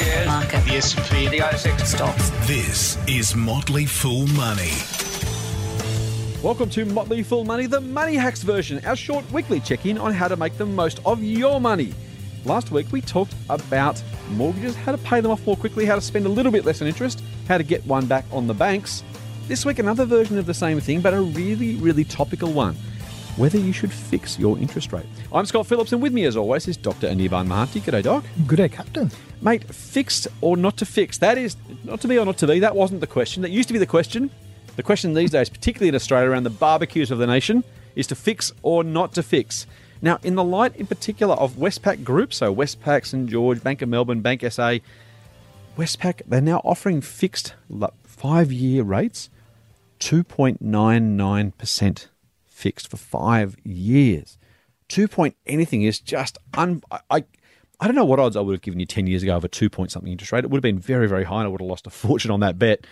shares, Market. the S&P, the ASX Stocks. This is Motley Fool Money. Welcome to Motley Fool Money, the Money Hacks version, our short weekly check in on how to make the most of your money. Last week we talked about mortgages, how to pay them off more quickly, how to spend a little bit less on interest, how to get one back on the banks. This week, another version of the same thing, but a really, really topical one whether you should fix your interest rate. I'm Scott Phillips, and with me, as always, is Dr. Anirban Mahanti. G'day, Doc. Good day, Captain. Mate, fixed or not to fix? That is not to be or not to be. That wasn't the question. That used to be the question. The question these days, particularly in Australia around the barbecues of the nation, is to fix or not to fix. Now, in the light in particular of Westpac Group, so Westpac, St George, Bank of Melbourne, Bank SA, Westpac, they're now offering fixed five year rates, 2.99% fixed for five years. Two point anything is just un. I, I, don't know what odds I would have given you 10 years ago of a two point something interest rate. It would have been very, very high and I would have lost a fortune on that bet.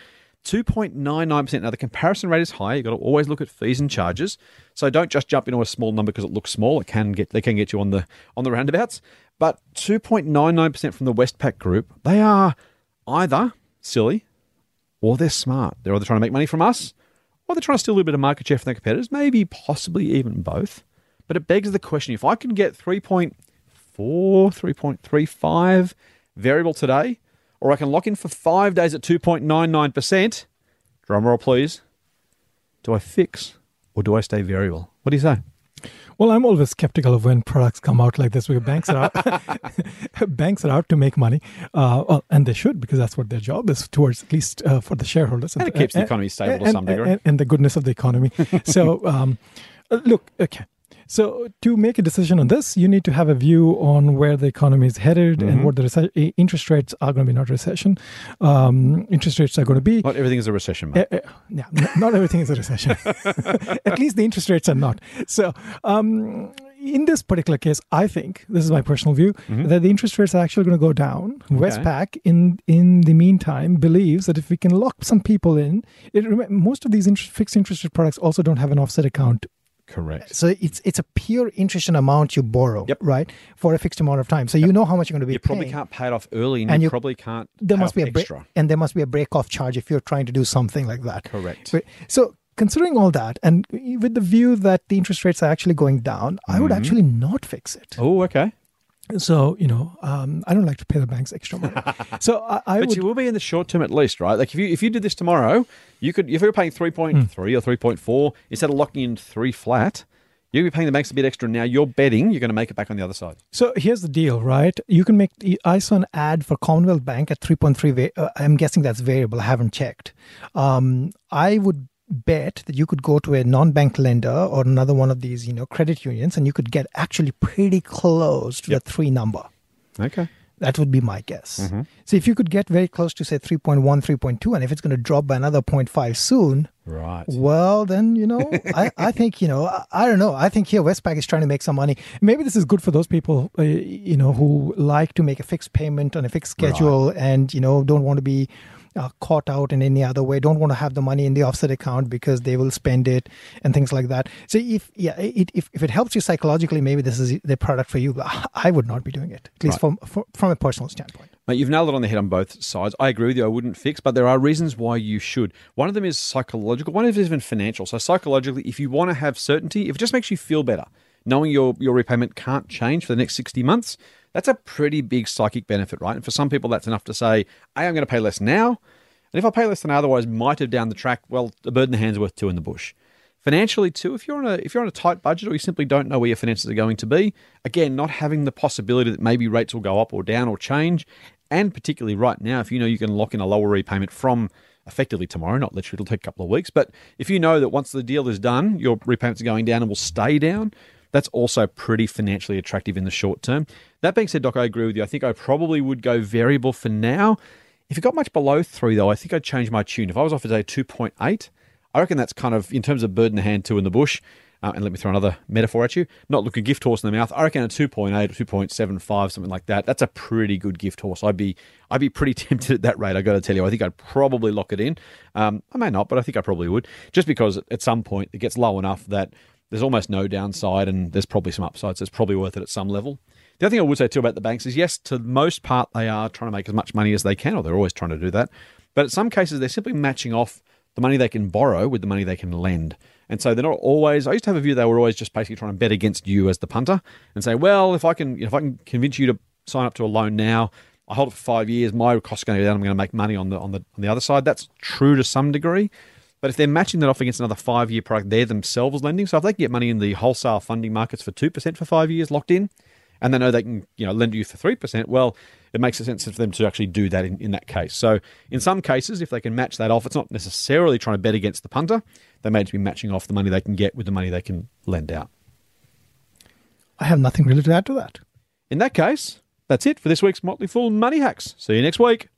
2.99%. Now, the comparison rate is high. You've got to always look at fees and charges. So don't just jump into a small number because it looks small. It can get they can get you on the on the roundabouts. But 2.99% from the Westpac group, they are either silly or they're smart. They're either trying to make money from us or they're trying to steal a little bit of market share from their competitors, maybe possibly even both. But it begs the question if I can get 3.4, 3.35 variable today, or I can lock in for five days at 2.99%, drum roll please, do I fix or do I stay variable? What do you say? Well, I'm always skeptical of when products come out like this because banks are out, banks are out to make money, uh, well, and they should because that's what their job is towards at least uh, for the shareholders. And it keeps the economy stable and, to some degree. And, and, the goodness of the economy. so, um, uh, look, okay. So to make a decision on this, you need to have a view on where the economy is headed Mm-hmm. and what the rece- interest rates are going to be. Not recession, um, interest rates are going to be. Not everything is a recession. Uh, uh, yeah, not everything is a recession. At least the interest rates are not. So, um, in this particular case, I think this is my personal view that the interest rates are actually going to go down. Westpac, in in the meantime, believes that if we can lock some people in, it, most of these interest, fixed interest rate products also don't have an offset account Correct. so it's it's a pure interest and amount you borrow, Yep. right, for a fixed amount of time. So you know how much you're going to be. You probably paying. can't pay it off early and, And you, you- probably can't There must be a break, extra. and there must be a break off charge if you're trying to do something like that. Correct. So considering all that, and with the view that the interest rates are actually going down, I Mm-hmm. would actually not fix it. Oh, okay. So you know, um, I don't like to pay the banks extra money. so I, I But would. you will be in the short term at least, right? Like if you if you did this tomorrow, you could if you were paying three point three or three point four instead of locking in three flat, you'd be paying the banks a bit extra. Now you're betting you're going to make it back on the other side. So here's the deal, right? You can make. I saw an ad for Commonwealth Bank at 3.3. Uh, I'm guessing that's variable. I haven't checked. Um, I would bet that you could go to a non-bank lender or another one of these, you know, credit unions, and you could get actually pretty close to Yep. the three number. Okay. That would be my guess. So if you could get very close to say 3.1, 3.2, and if it's going to drop by another 0.5 soon, Right. well, then, you know, I, I think, you know, I, I don't know. I think here Westpac is trying to make some money. Maybe this is good for those people, uh, you know, who like to make a fixed payment on a fixed schedule and, you know, don't want to be uh, caught out in any other way, don't want to have the money in the offset account because they will spend it and things like that. So if, yeah, it, if, if it helps you psychologically, maybe this is the product for you. But I would not be doing it, at least Right. from, from, from a personal standpoint. Mate, you've nailed it on the head on both sides. I agree with you. I wouldn't fix, but there are reasons why you should. One of them is psychological. One of them is even financial. So psychologically, if you want to have certainty, if it just makes you feel better, knowing your your repayment can't change for the next sixty months, that's a pretty big psychic benefit, right? And for some people, that's enough to say, "Hey, I'm going to pay less now." And if I pay less than I otherwise might have down the track, well, a bird in the hand's worth two in the bush. Financially too, if you're on a if you're on a tight budget or you simply don't know where your finances are going to be, again, not having the possibility that maybe rates will go up or down or change, and particularly right now, if you know you can lock in a lower repayment from effectively tomorrow, not literally, it'll take a couple of weeks, but if you know that once the deal is done, your repayments are going down and will stay down, that's also pretty financially attractive in the short term. That being said, Doc, I agree with you. I think I probably would go variable for now. If it got much below three, though, I think I'd change my tune. If I was offered a 2.8, I reckon that's kind of, in terms of bird in the hand, two in the bush. Uh, and let me throw another metaphor at you. Not look a gift horse in the mouth. I reckon a 2.8 or 2.75, something like that. That's a pretty good gift horse. I'd be I'd be pretty tempted at that rate. I got to tell you, I think I'd probably lock it in. Um, I may not, but I think I probably would, just because at some point it gets low enough that there's almost no downside and there's probably some upside. So it's probably worth it at some level. The other thing I would say too about the banks is yes, to most part, they are trying to make as much money as they can, or they're always trying to do that. But in some cases, they're simply matching off the money they can borrow with the money they can lend. And so they're not always. I used to have a view they were always just basically trying to bet against you as the punter and say, well, if I can, if I can convince you to sign up to a loan now, I hold it for five years, my costs going to go down. I'm going to make money on the on the on the other side. That's true to some degree. But if they're matching that off against another five year product, they're themselves lending. So if they can get money in the wholesale funding markets for two percent for five years locked in, and they know they can you know lend you for three percent, well, it makes sense for them to actually do that in, in that case. So in some cases, if they can match that off, it's not necessarily trying to bet against the punter. They may just be matching off the money they can get with the money they can lend out. I have nothing really to add to that. In that case, that's it for this week's Motley Fool Money Hacks. See you next week.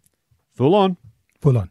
Fool on. Fool on.